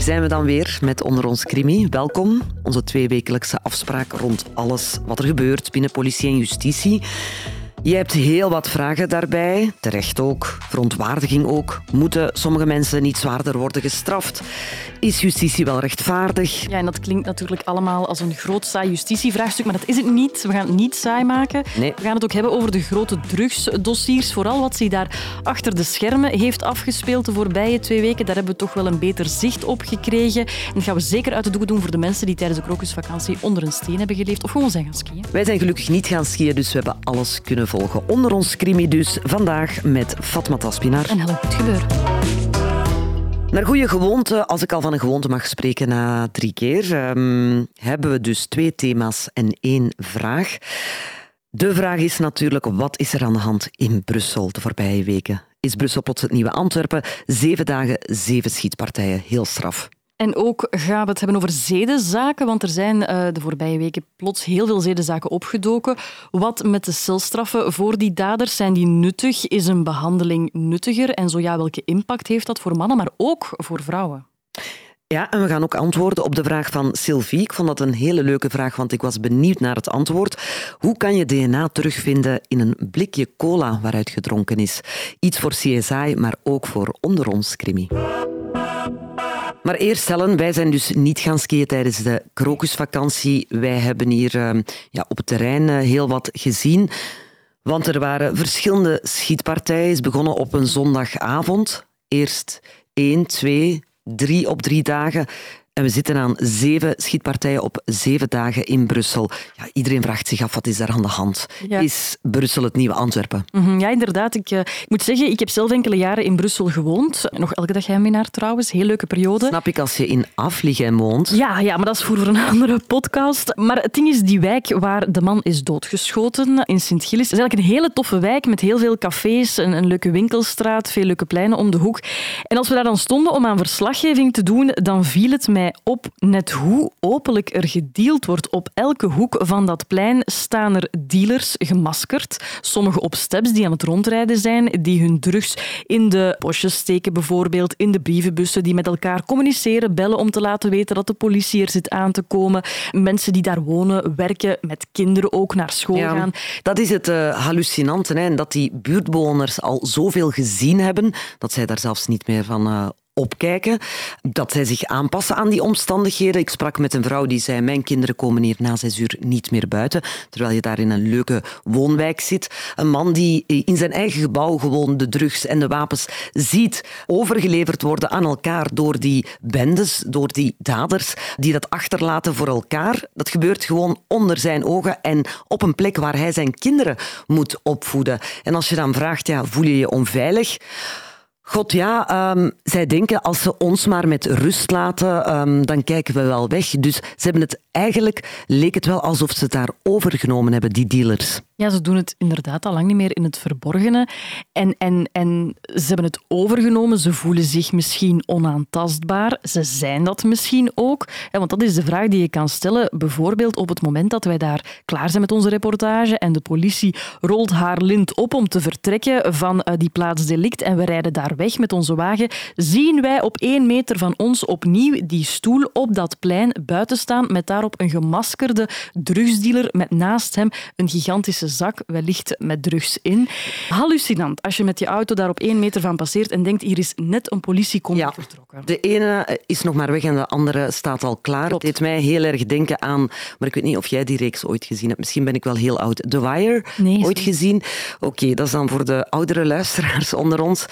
hier zijn we dan weer met Onder ons Crimi. Welkom, onze tweewekelijkse afspraak rond alles wat er gebeurt binnen politie en justitie. Je hebt heel wat vragen daarbij, terecht ook, verontwaardiging ook. Moeten sommige mensen niet zwaarder worden gestraft? Is justitie wel rechtvaardig? Ja, en dat klinkt natuurlijk allemaal als een groot saai justitievraagstuk, maar dat is het niet. We gaan het niet saai maken. Nee. We gaan het ook hebben over de grote drugsdossiers, vooral wat zich daar achter de schermen heeft afgespeeld de voorbije twee weken. Daar hebben we toch wel een beter zicht op gekregen. En dat gaan we zeker uit de doeken doen voor de mensen die tijdens de krokusvakantie onder een steen hebben geleefd of gewoon zijn gaan skiën. Wij zijn gelukkig niet gaan skiën, dus we hebben alles kunnen volgen. Onder ons Crimi dus vandaag met Fatma Taspinar. En Helen goed gebeuren. Naar goede gewoonte, als ik al van een gewoonte mag spreken na drie keer, ehm, hebben we dus twee thema's en één vraag. De vraag is natuurlijk, wat is er aan de hand in Brussel de voorbije weken? Is Brussel plots het nieuwe Antwerpen? Zeven dagen, zeven schietpartijen. Heel straf. En ook gaan we het hebben over zedenzaken, want er zijn eh, de voorbije weken plots heel veel zedenzaken opgedoken. Wat met de celstraffen voor die daders? Zijn die nuttig? Is een behandeling nuttiger? En zo ja, welke impact heeft dat voor mannen, maar ook voor vrouwen? Ja, en we gaan ook antwoorden op de vraag van Sylvie. Ik vond dat een hele leuke vraag, want ik was benieuwd naar het antwoord. Hoe kan je DNA terugvinden in een blikje cola waaruit gedronken is? Iets voor CSI, maar ook voor onder ons crimi. Maar eerst Helen, wij zijn dus niet gaan skiën tijdens de krokusvakantie. Wij hebben hier eh, ja, op het terrein eh, heel wat gezien. Want er waren verschillende schietpartijen. is begonnen op een zondagavond. Eerst één, twee, drie op drie dagen. En we zitten aan zeven schietpartijen op zeven dagen in Brussel. Ja, iedereen vraagt zich af, wat is daar aan de hand? Ja. Is Brussel het nieuwe Antwerpen? Mhm, Ja, inderdaad. Ik, eh, ik moet zeggen, ik heb zelf enkele jaren in Brussel gewoond. Nog elke dag naar trouwens. Heel leuke periode. Snap ik als je in Afligem woont? Ja, ja, maar dat is voor een andere podcast. Maar het ding is, die wijk waar de man is doodgeschoten in Sint-Gilles, is eigenlijk een hele toffe wijk met heel veel cafés, een, een leuke winkelstraat, veel leuke pleinen om de hoek. En als we daar dan stonden om aan verslaggeving te doen, dan viel het mij op net hoe openlijk er gedeeld wordt. Op elke hoek van dat plein staan er dealers gemaskerd. Sommigen op steps die aan het rondrijden zijn, die hun drugs in de bosjes steken bijvoorbeeld, in de brievenbussen, die met elkaar communiceren, bellen om te laten weten dat de politie er zit aan te komen. Mensen die daar wonen, werken, met kinderen ook naar school Ja, gaan. dat is het eh, hallucinante. Hè? En dat die buurtbewoners al zoveel gezien hebben, dat zij daar zelfs niet meer van eh, opkijken. Dat zij zich aanpassen aan die omstandigheden. Ik sprak met een vrouw die zei, mijn kinderen komen hier na zes uur niet meer buiten, terwijl je daar in een leuke woonwijk zit. Een man die in zijn eigen gebouw gewoon de drugs en de wapens ziet overgeleverd worden aan elkaar door die bendes, door die daders, die dat achterlaten voor elkaar. Dat gebeurt gewoon onder zijn ogen en op een plek waar hij zijn kinderen moet opvoeden. En als je dan vraagt, ja, voel je je onveilig? God ja, ehm, zij denken als ze ons maar met rust laten, ehm, dan kijken we wel weg. Dus ze hebben het eigenlijk, leek het wel alsof ze het daar overgenomen hebben, die dealers. Ja, ze doen het inderdaad al lang niet meer in het verborgene. En, en, en ze hebben het overgenomen. Ze voelen zich misschien onaantastbaar. Ze zijn dat misschien ook. Want dat is de vraag die je kan stellen. Bijvoorbeeld op het moment dat wij daar klaar zijn met onze reportage en de politie rolt haar lint op om te vertrekken van eh, die plaatsdelict en we rijden daar weg met onze wagen, zien wij op één meter van ons opnieuw die stoel op dat plein buiten staan met daarop een gemaskerde drugsdealer met naast hem een gigantische zak, wellicht met drugs in. Hallucinant als je met je auto daar op één meter van passeert en denkt, hier is net een politiecombi Ja. vertrokken. De ene is nog maar weg en de andere staat al klaar. Klopt. Het deed mij heel erg denken aan, maar ik weet niet of jij die reeks ooit gezien hebt. Misschien ben ik wel heel oud. The Wire, Nee, ooit gezien. Oké, dat is dan voor de oudere luisteraars onder ons.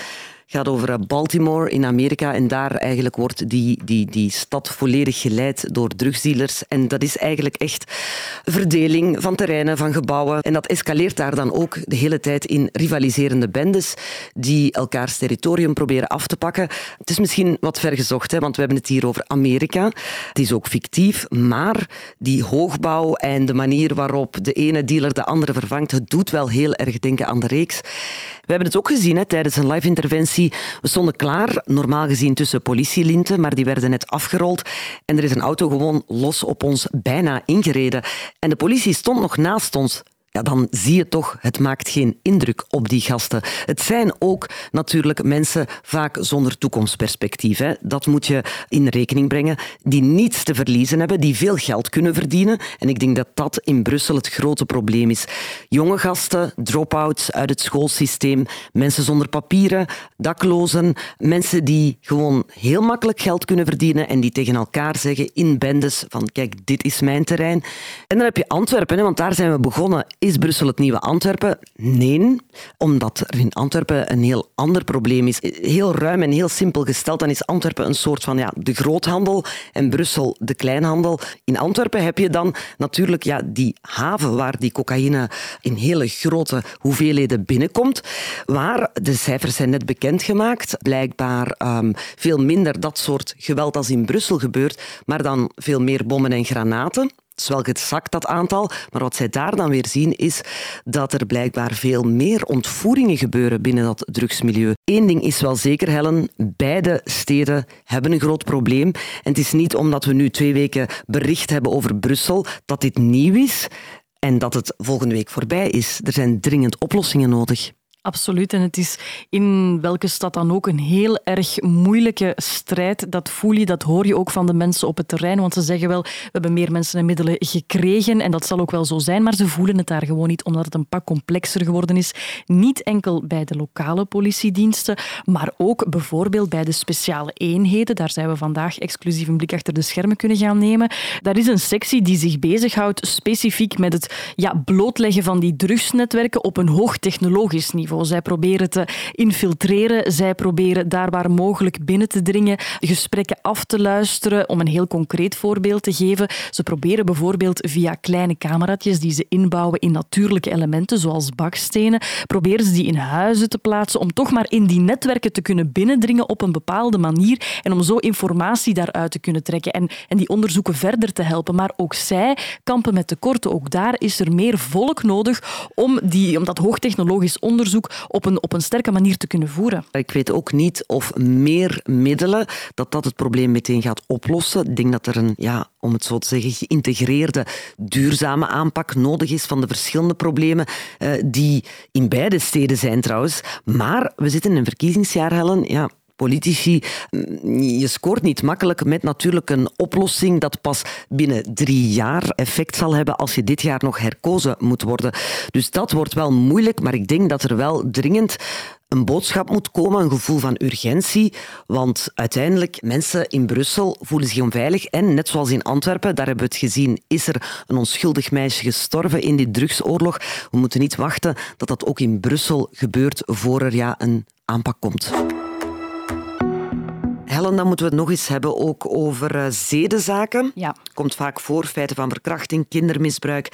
Gaat over eh, Baltimore in Amerika en daar eigenlijk wordt die, die, die stad volledig geleid door drugsdealers. En dat is eigenlijk echt verdeling van terreinen, van gebouwen. En dat escaleert daar dan ook de hele tijd in rivaliserende bendes die elkaars territorium proberen af te pakken. Het is misschien wat vergezocht, hè, want we hebben het hier over Amerika. Het is ook fictief, maar die hoogbouw en de manier waarop de ene dealer de andere vervangt, het doet wel heel erg denken aan de reeks. We hebben het ook gezien hè, tijdens een live-interventie. We stonden klaar, normaal gezien tussen politielinten, maar die werden net afgerold. En er is een auto gewoon los op ons bijna ingereden. En de politie stond nog naast ons. Ja, dan zie je toch, het maakt geen indruk op die gasten. Het zijn ook natuurlijk mensen vaak zonder toekomstperspectief. Hè. Dat moet je in rekening brengen. Die niets te verliezen hebben, die veel geld kunnen verdienen. En ik denk dat dat in Brussel het grote probleem is. Jonge gasten, drop-outs uit het schoolsysteem, mensen zonder papieren, daklozen, mensen die gewoon heel makkelijk geld kunnen verdienen en die tegen elkaar zeggen in bendes van kijk, dit is mijn terrein. En dan heb je Antwerpen, hè, want daar zijn we begonnen is Brussel het nieuwe Antwerpen? Nee, omdat er in Antwerpen een heel ander probleem is. Heel ruim en heel simpel gesteld, dan is Antwerpen een soort van ja, de groothandel en Brussel de kleinhandel. In Antwerpen heb je dan natuurlijk ja, die haven waar die cocaïne in hele grote hoeveelheden binnenkomt, waar de cijfers zijn net bekendgemaakt, blijkbaar um, veel minder dat soort geweld als in Brussel gebeurt, maar dan veel meer bommen en granaten. Het is wel gezakt, dat aantal. Maar wat zij daar dan weer zien, is dat er blijkbaar veel meer ontvoeringen gebeuren binnen dat drugsmilieu. Eén ding is wel zeker, Helen. Beide steden hebben een groot probleem. En het is niet omdat we nu twee weken bericht hebben over Brussel dat dit nieuw is en dat het volgende week voorbij is. Er zijn dringend oplossingen nodig. Absoluut. En het is in welke stad dan ook een heel erg moeilijke strijd. Dat voel je, dat hoor je ook van de mensen op het terrein. Want ze zeggen wel, we hebben meer mensen en middelen gekregen. En dat zal ook wel zo zijn. Maar ze voelen het daar gewoon niet, omdat het een pak complexer geworden is. Niet enkel bij de lokale politiediensten, maar ook bijvoorbeeld bij de speciale eenheden. Daar zijn we vandaag exclusief een blik achter de schermen kunnen gaan nemen. Daar is een sectie die zich bezighoudt specifiek met het ja, blootleggen van die drugsnetwerken op een hoogtechnologisch niveau. Zij proberen te infiltreren, zij proberen daar waar mogelijk binnen te dringen, gesprekken af te luisteren. Om een heel concreet voorbeeld te geven, ze proberen bijvoorbeeld via kleine cameraatjes die ze inbouwen in natuurlijke elementen, zoals bakstenen, proberen ze die in huizen te plaatsen om toch maar in die netwerken te kunnen binnendringen op een bepaalde manier en om zo informatie daaruit te kunnen trekken en, en die onderzoeken verder te helpen. Maar ook zij kampen met tekorten. Ook daar is er meer volk nodig om, die, om dat hoogtechnologisch onderzoek op een, op een sterke manier te kunnen voeren. Ik weet ook niet of meer middelen dat dat het probleem meteen gaat oplossen. Ik denk dat er een, ja, om het zo te zeggen, geïntegreerde, duurzame aanpak nodig is van de verschillende problemen uh, die in beide steden zijn trouwens. Maar we zitten in een verkiezingsjaar, Helen. Ja, politici, je scoort niet makkelijk met natuurlijk een oplossing dat pas binnen drie jaar effect zal hebben als je dit jaar nog herkozen moet worden. Dus dat wordt wel moeilijk, maar ik denk dat er wel dringend een boodschap moet komen, een gevoel van urgentie. Want uiteindelijk, mensen in Brussel voelen zich onveilig. En net zoals in Antwerpen, daar hebben we het gezien, is er een onschuldig meisje gestorven in die drugsoorlog. We moeten niet wachten dat dat ook in Brussel gebeurt voor er ja, een aanpak komt. Helen, dan moeten we het nog eens hebben ook over uh, zedenzaken. Ja. Komt vaak voor, feiten van verkrachting, kindermisbruik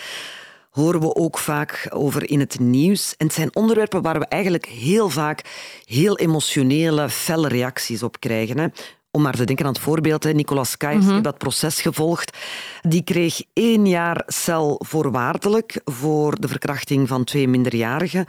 horen we ook vaak over in het nieuws. En het zijn onderwerpen waar we eigenlijk heel vaak heel emotionele, felle reacties op krijgen. Hè. Om maar te denken aan het voorbeeld, hè. Nicolas Kais mm heeft dat proces gevolgd. Die kreeg één jaar cel voorwaardelijk voor de verkrachting van twee minderjarigen.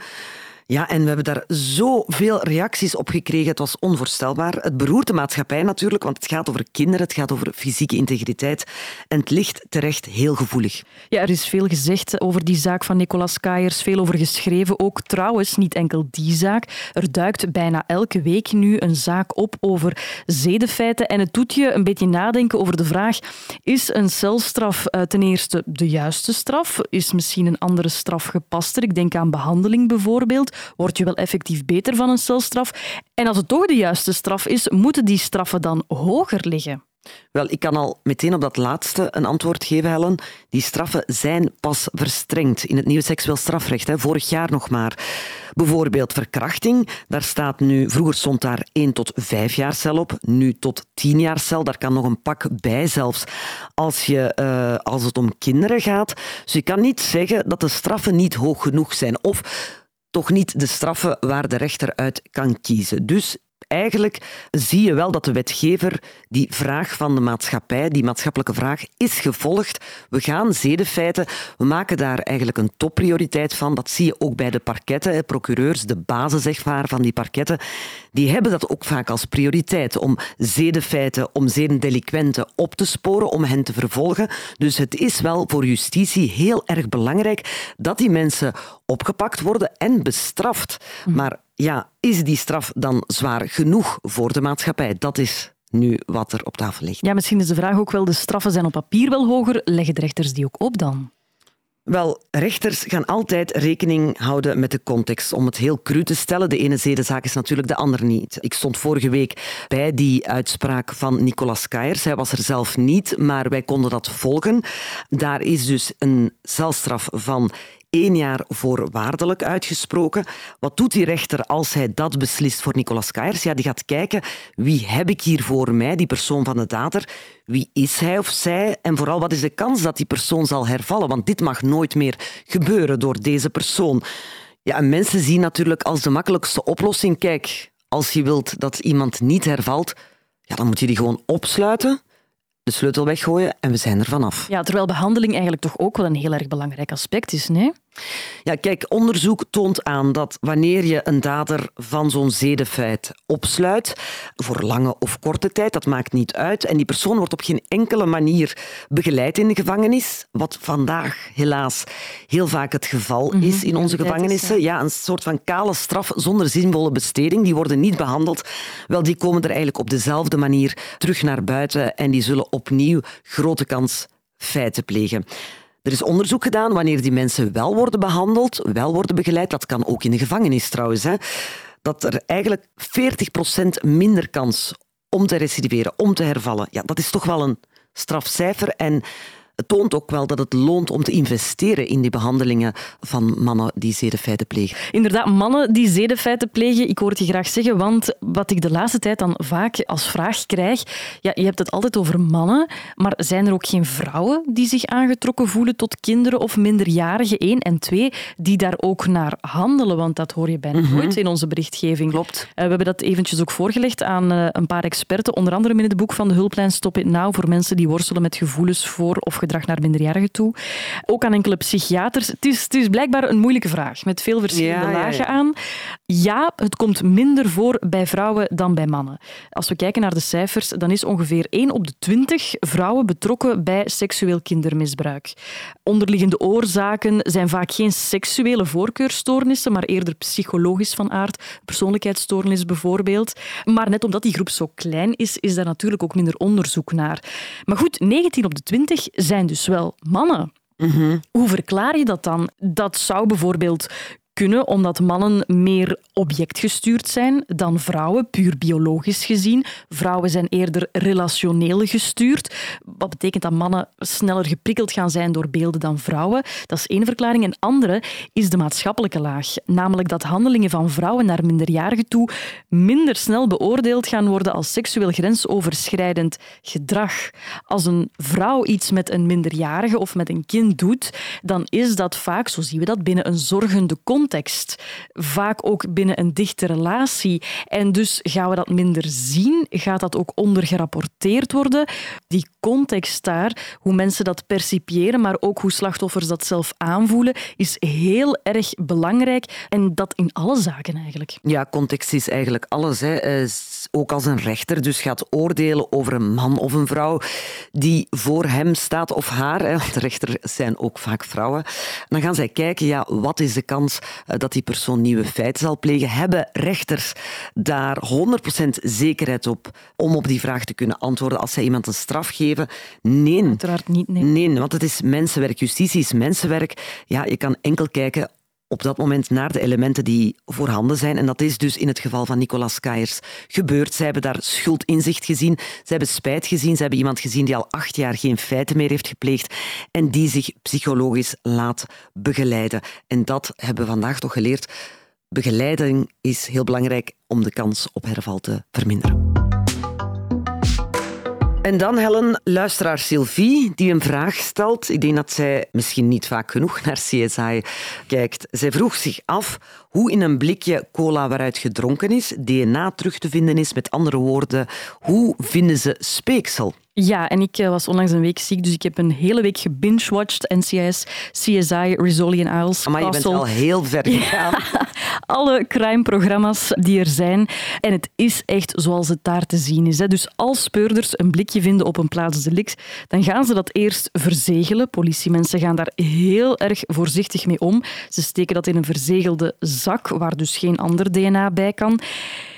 Ja, en we hebben daar zoveel reacties op gekregen. Het was onvoorstelbaar. Het beroert de maatschappij natuurlijk, want het gaat over kinderen, het gaat over fysieke integriteit. En het ligt terecht heel gevoelig. Ja, er is veel gezegd over die zaak van Nicolas Kaiers, veel over geschreven. Ook trouwens, niet enkel die zaak. Er duikt bijna elke week nu een zaak op over zedenfeiten. En het doet je een beetje nadenken over de vraag: is een celstraf uh, ten eerste de juiste straf? Is misschien een andere straf gepaster? Ik denk aan behandeling bijvoorbeeld word je wel effectief beter van een celstraf. En als het toch de juiste straf is, moeten die straffen dan hoger liggen? Wel, ik kan al meteen op dat laatste een antwoord geven, Helen. Die straffen zijn pas verstrengd in het nieuwe seksueel strafrecht, hè, vorig jaar nog maar. Bijvoorbeeld verkrachting, daar staat nu, vroeger stond daar 1 tot 5 jaar cel op, nu tot 10 jaar cel. Daar kan nog een pak bij zelfs als, je, uh, als het om kinderen gaat. Dus je kan niet zeggen dat de straffen niet hoog genoeg zijn. Of toch niet de straffen waar de rechter uit kan kiezen. Dus eigenlijk zie je wel dat de wetgever die vraag van de maatschappij, die maatschappelijke vraag, is gevolgd. We gaan zedenfeiten, we maken daar eigenlijk een topprioriteit van. Dat zie je ook bij de parketten, procureurs, de zeg maar, van die parketten. Die hebben dat ook vaak als prioriteit om zedenfeiten, om zedendelinquenten op te sporen, om hen te vervolgen. Dus het is wel voor justitie heel erg belangrijk dat die mensen opgepakt worden en bestraft. Mhm. Maar ja, is die straf dan zwaar genoeg voor de maatschappij? Dat is nu wat er op tafel ligt. Ja, misschien is de vraag ook wel, de straffen zijn op papier wel hoger. Leggen de rechters die ook op dan? Wel, rechters gaan altijd rekening houden met de context. Om het heel cru te stellen, de ene zedenzaak is natuurlijk de andere niet. Ik stond vorige week bij die uitspraak van Nicolas Kaiers. Hij was er zelf niet, maar wij konden dat volgen. Daar is dus een celstraf van één jaar voorwaardelijk uitgesproken. Wat doet die rechter als hij dat beslist voor Nicolas Kaiers? Ja, die gaat kijken wie heb ik hier voor mij, die persoon van de dader. Wie is hij of zij? En vooral, wat is de kans dat die persoon zal hervallen? Want dit mag nooit meer gebeuren door deze persoon. Ja, en mensen zien natuurlijk als de makkelijkste oplossing, kijk, als je wilt dat iemand niet hervalt, ja, dan moet je die gewoon opsluiten de sleutel weggooien en we zijn er vanaf. Ja, terwijl behandeling eigenlijk toch ook wel een heel erg belangrijk aspect is, nee? Ja, kijk, onderzoek toont aan dat wanneer je een dader van zo'n zedenfeit opsluit, voor lange of korte tijd, dat maakt niet uit, en die persoon wordt op geen enkele manier begeleid in de gevangenis, wat vandaag helaas heel vaak het geval mhm, is in onze gevangenissen. Ja, een soort van kale straf zonder zinvolle besteding, die worden niet behandeld. Wel, die komen er eigenlijk op dezelfde manier terug naar buiten en die zullen opnieuw grote kans feiten plegen. Er is onderzoek gedaan wanneer die mensen wel worden behandeld, wel worden begeleid. Dat kan ook in de gevangenis trouwens. Hè, dat er eigenlijk 40% minder kans om te recidiveren, om te hervallen. Ja, dat is toch wel een strafcijfer. En het toont ook wel dat het loont om te investeren in die behandelingen van mannen die zedenfeiten plegen. Inderdaad, mannen die zedenfeiten plegen, ik hoor het je graag zeggen, want wat ik de laatste tijd dan vaak als vraag krijg, ja, je hebt het altijd over mannen, maar zijn er ook geen vrouwen die zich aangetrokken voelen tot kinderen of minderjarigen, één, en twee, die daar ook naar handelen, want dat hoor je bijna mhm. nooit in onze berichtgeving. Klopt. Uh, we hebben dat eventjes ook voorgelegd aan uh, een paar experten, onder andere in het boek van de hulplijn Stop It Now, voor mensen die worstelen met gevoelens voor of gedrag naar minderjarigen toe. Ook aan enkele psychiaters. Het is, het is blijkbaar een moeilijke vraag met veel verschillende lagen aan. Ja, het komt minder voor bij vrouwen dan bij mannen. Als we kijken naar de cijfers, dan is ongeveer 1 op de 20 vrouwen betrokken bij seksueel kindermisbruik. Onderliggende oorzaken zijn vaak geen seksuele voorkeurstoornissen, maar eerder psychologisch van aard, persoonlijkheidsstoornis bijvoorbeeld. Maar net omdat die groep zo klein is, is daar natuurlijk ook minder onderzoek naar. Maar goed, 19 op de 20 zijn zijn dus wel mannen. Mhm. Hoe verklaar je dat dan? Dat zou bijvoorbeeld kunnen omdat mannen meer objectgestuurd zijn dan vrouwen, puur biologisch gezien. Vrouwen zijn eerder relationeel gestuurd. Wat betekent dat mannen sneller geprikkeld gaan zijn door beelden dan vrouwen. Dat is één verklaring. En andere is de maatschappelijke laag. Namelijk dat handelingen van vrouwen naar minderjarigen toe minder snel beoordeeld gaan worden als seksueel grensoverschrijdend gedrag. Als een vrouw iets met een minderjarige of met een kind doet, dan is dat vaak, zo zien we dat, binnen een zorgende context context. Vaak ook binnen een dichte relatie. En dus gaan we dat minder zien, gaat dat ook ondergerapporteerd worden. Die context daar, hoe mensen dat percipiëren, maar ook hoe slachtoffers dat zelf aanvoelen, is heel erg belangrijk. En dat in alle zaken eigenlijk. Ja, context is eigenlijk alles. Hè. Eh, ook als een rechter dus gaat oordelen over een man of een vrouw die voor hem staat of haar, hè, want de rechters zijn ook vaak vrouwen, dan gaan zij kijken, ja, wat is de kans dat die persoon nieuwe feiten zal plegen? Hebben rechters daar 100% zekerheid op om op die vraag te kunnen antwoorden als zij iemand een straf geven? Nee. Uiteraard niet, nee. Nee, want het is mensenwerk. Justitie is mensenwerk. Ja, je kan enkel kijken op dat moment naar de elementen die voorhanden zijn. En dat is dus in het geval van Nicolas Kaiers gebeurd. Zij hebben daar schuldinzicht gezien, zij hebben spijt gezien, zij hebben iemand gezien die al acht jaar geen feiten meer heeft gepleegd en die zich psychologisch laat begeleiden. En dat hebben we vandaag toch geleerd. Begeleiding is heel belangrijk om de kans op herval te verminderen. En dan Helen, luisteraar Sylvie, die een vraag stelt. Ik denk dat zij misschien niet vaak genoeg naar CSI kijkt. Zij vroeg zich af hoe in een blikje cola waaruit gedronken is DNA terug te vinden is. Met andere woorden, hoe vinden ze speeksel? Ja, en ik eh, was onlangs een week ziek, dus ik heb een hele week gebinge-watched. NCIS, CSI, Rizzoli en Isles, Maar je bent al heel ver gegaan. alle crime-programma's die er zijn. En het is echt zoals het daar te zien is. Dus als speurders een blikje vinden op een plaatsdelict, dan gaan ze dat eerst verzegelen. Politiemensen gaan daar heel erg voorzichtig mee om. Ze steken dat in een verzegelde zak, waar dus geen ander DNA bij kan.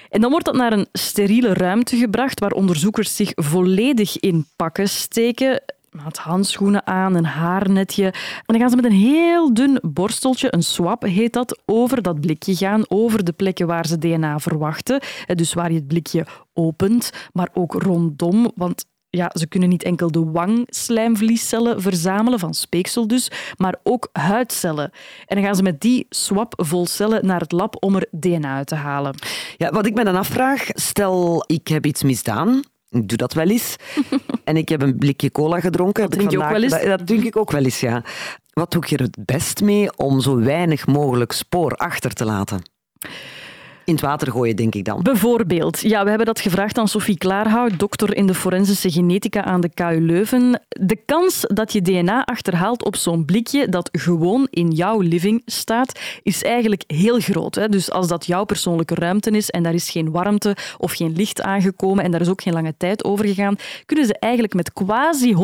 En dan wordt dat naar een steriele ruimte gebracht waar onderzoekers zich volledig in pakken steken met handschoenen aan, een haarnetje. En dan gaan ze met een heel dun borsteltje, een swab heet dat, over dat blikje gaan, over de plekken waar ze DNA verwachten. Dus waar je het blikje opent, maar ook rondom, want ja, ze kunnen niet enkel de wangslijmvliescellen verzamelen, van speeksel dus, maar ook huidcellen. En dan gaan ze met die swab vol cellen naar het lab om er DNA uit te halen. Ja, wat ik me dan afvraag, stel ik heb iets misdaan, ik doe dat wel eens. en ik heb een blikje cola gedronken. Dat drink je ook wel eens? Dat, dat drink ik ook wel eens, ja. Wat doe ik er het best mee om zo weinig mogelijk spoor achter te laten? In het water gooien, denk ik dan. Bijvoorbeeld. Ja, we hebben dat gevraagd aan Sophie Klaarhout, dokter in de forensische genetica aan de KU Leuven. De kans dat je DNA achterhaalt op zo'n blikje dat gewoon in jouw living staat, is eigenlijk heel groot. Hè? Dus als dat jouw persoonlijke ruimte is en daar is geen warmte of geen licht aangekomen en daar is ook geen lange tijd over gegaan, kunnen ze eigenlijk met quasi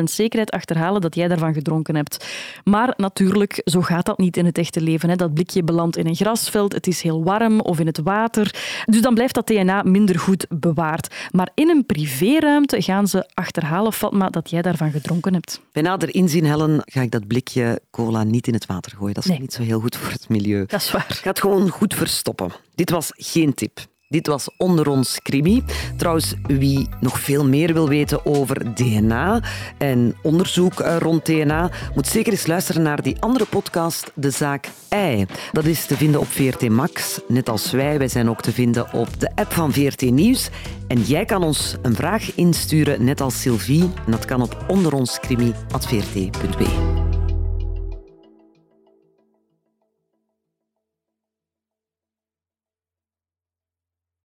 100% zekerheid achterhalen dat jij daarvan gedronken hebt. Maar natuurlijk, zo gaat dat niet in het echte leven. Hè? Dat blikje belandt in een grasveld, het is heel warm of in het water. Dus dan blijft dat DNA minder goed bewaard. Maar in een privéruimte gaan ze achterhalen, Fatma, dat jij daarvan gedronken hebt. Bij nader inzien, Helen, ga ik dat blikje cola niet in het water gooien. Dat is niet zo heel goed voor het milieu. Dat is waar. Ik ga het gewoon goed verstoppen. Dit was geen tip. Dit was Onder ons Krimi. Trouwens, wie nog veel meer wil weten over DNA en onderzoek eh, rond DNA, moet zeker eens luisteren naar die andere podcast, De Zaak Ei. Dat is te vinden op VRT Max, net als wij. Wij zijn ook te vinden op de app van VRT Nieuws. En jij kan ons een vraag insturen, net als Sylvie. En dat kan op onderonskrimi.vrt.be.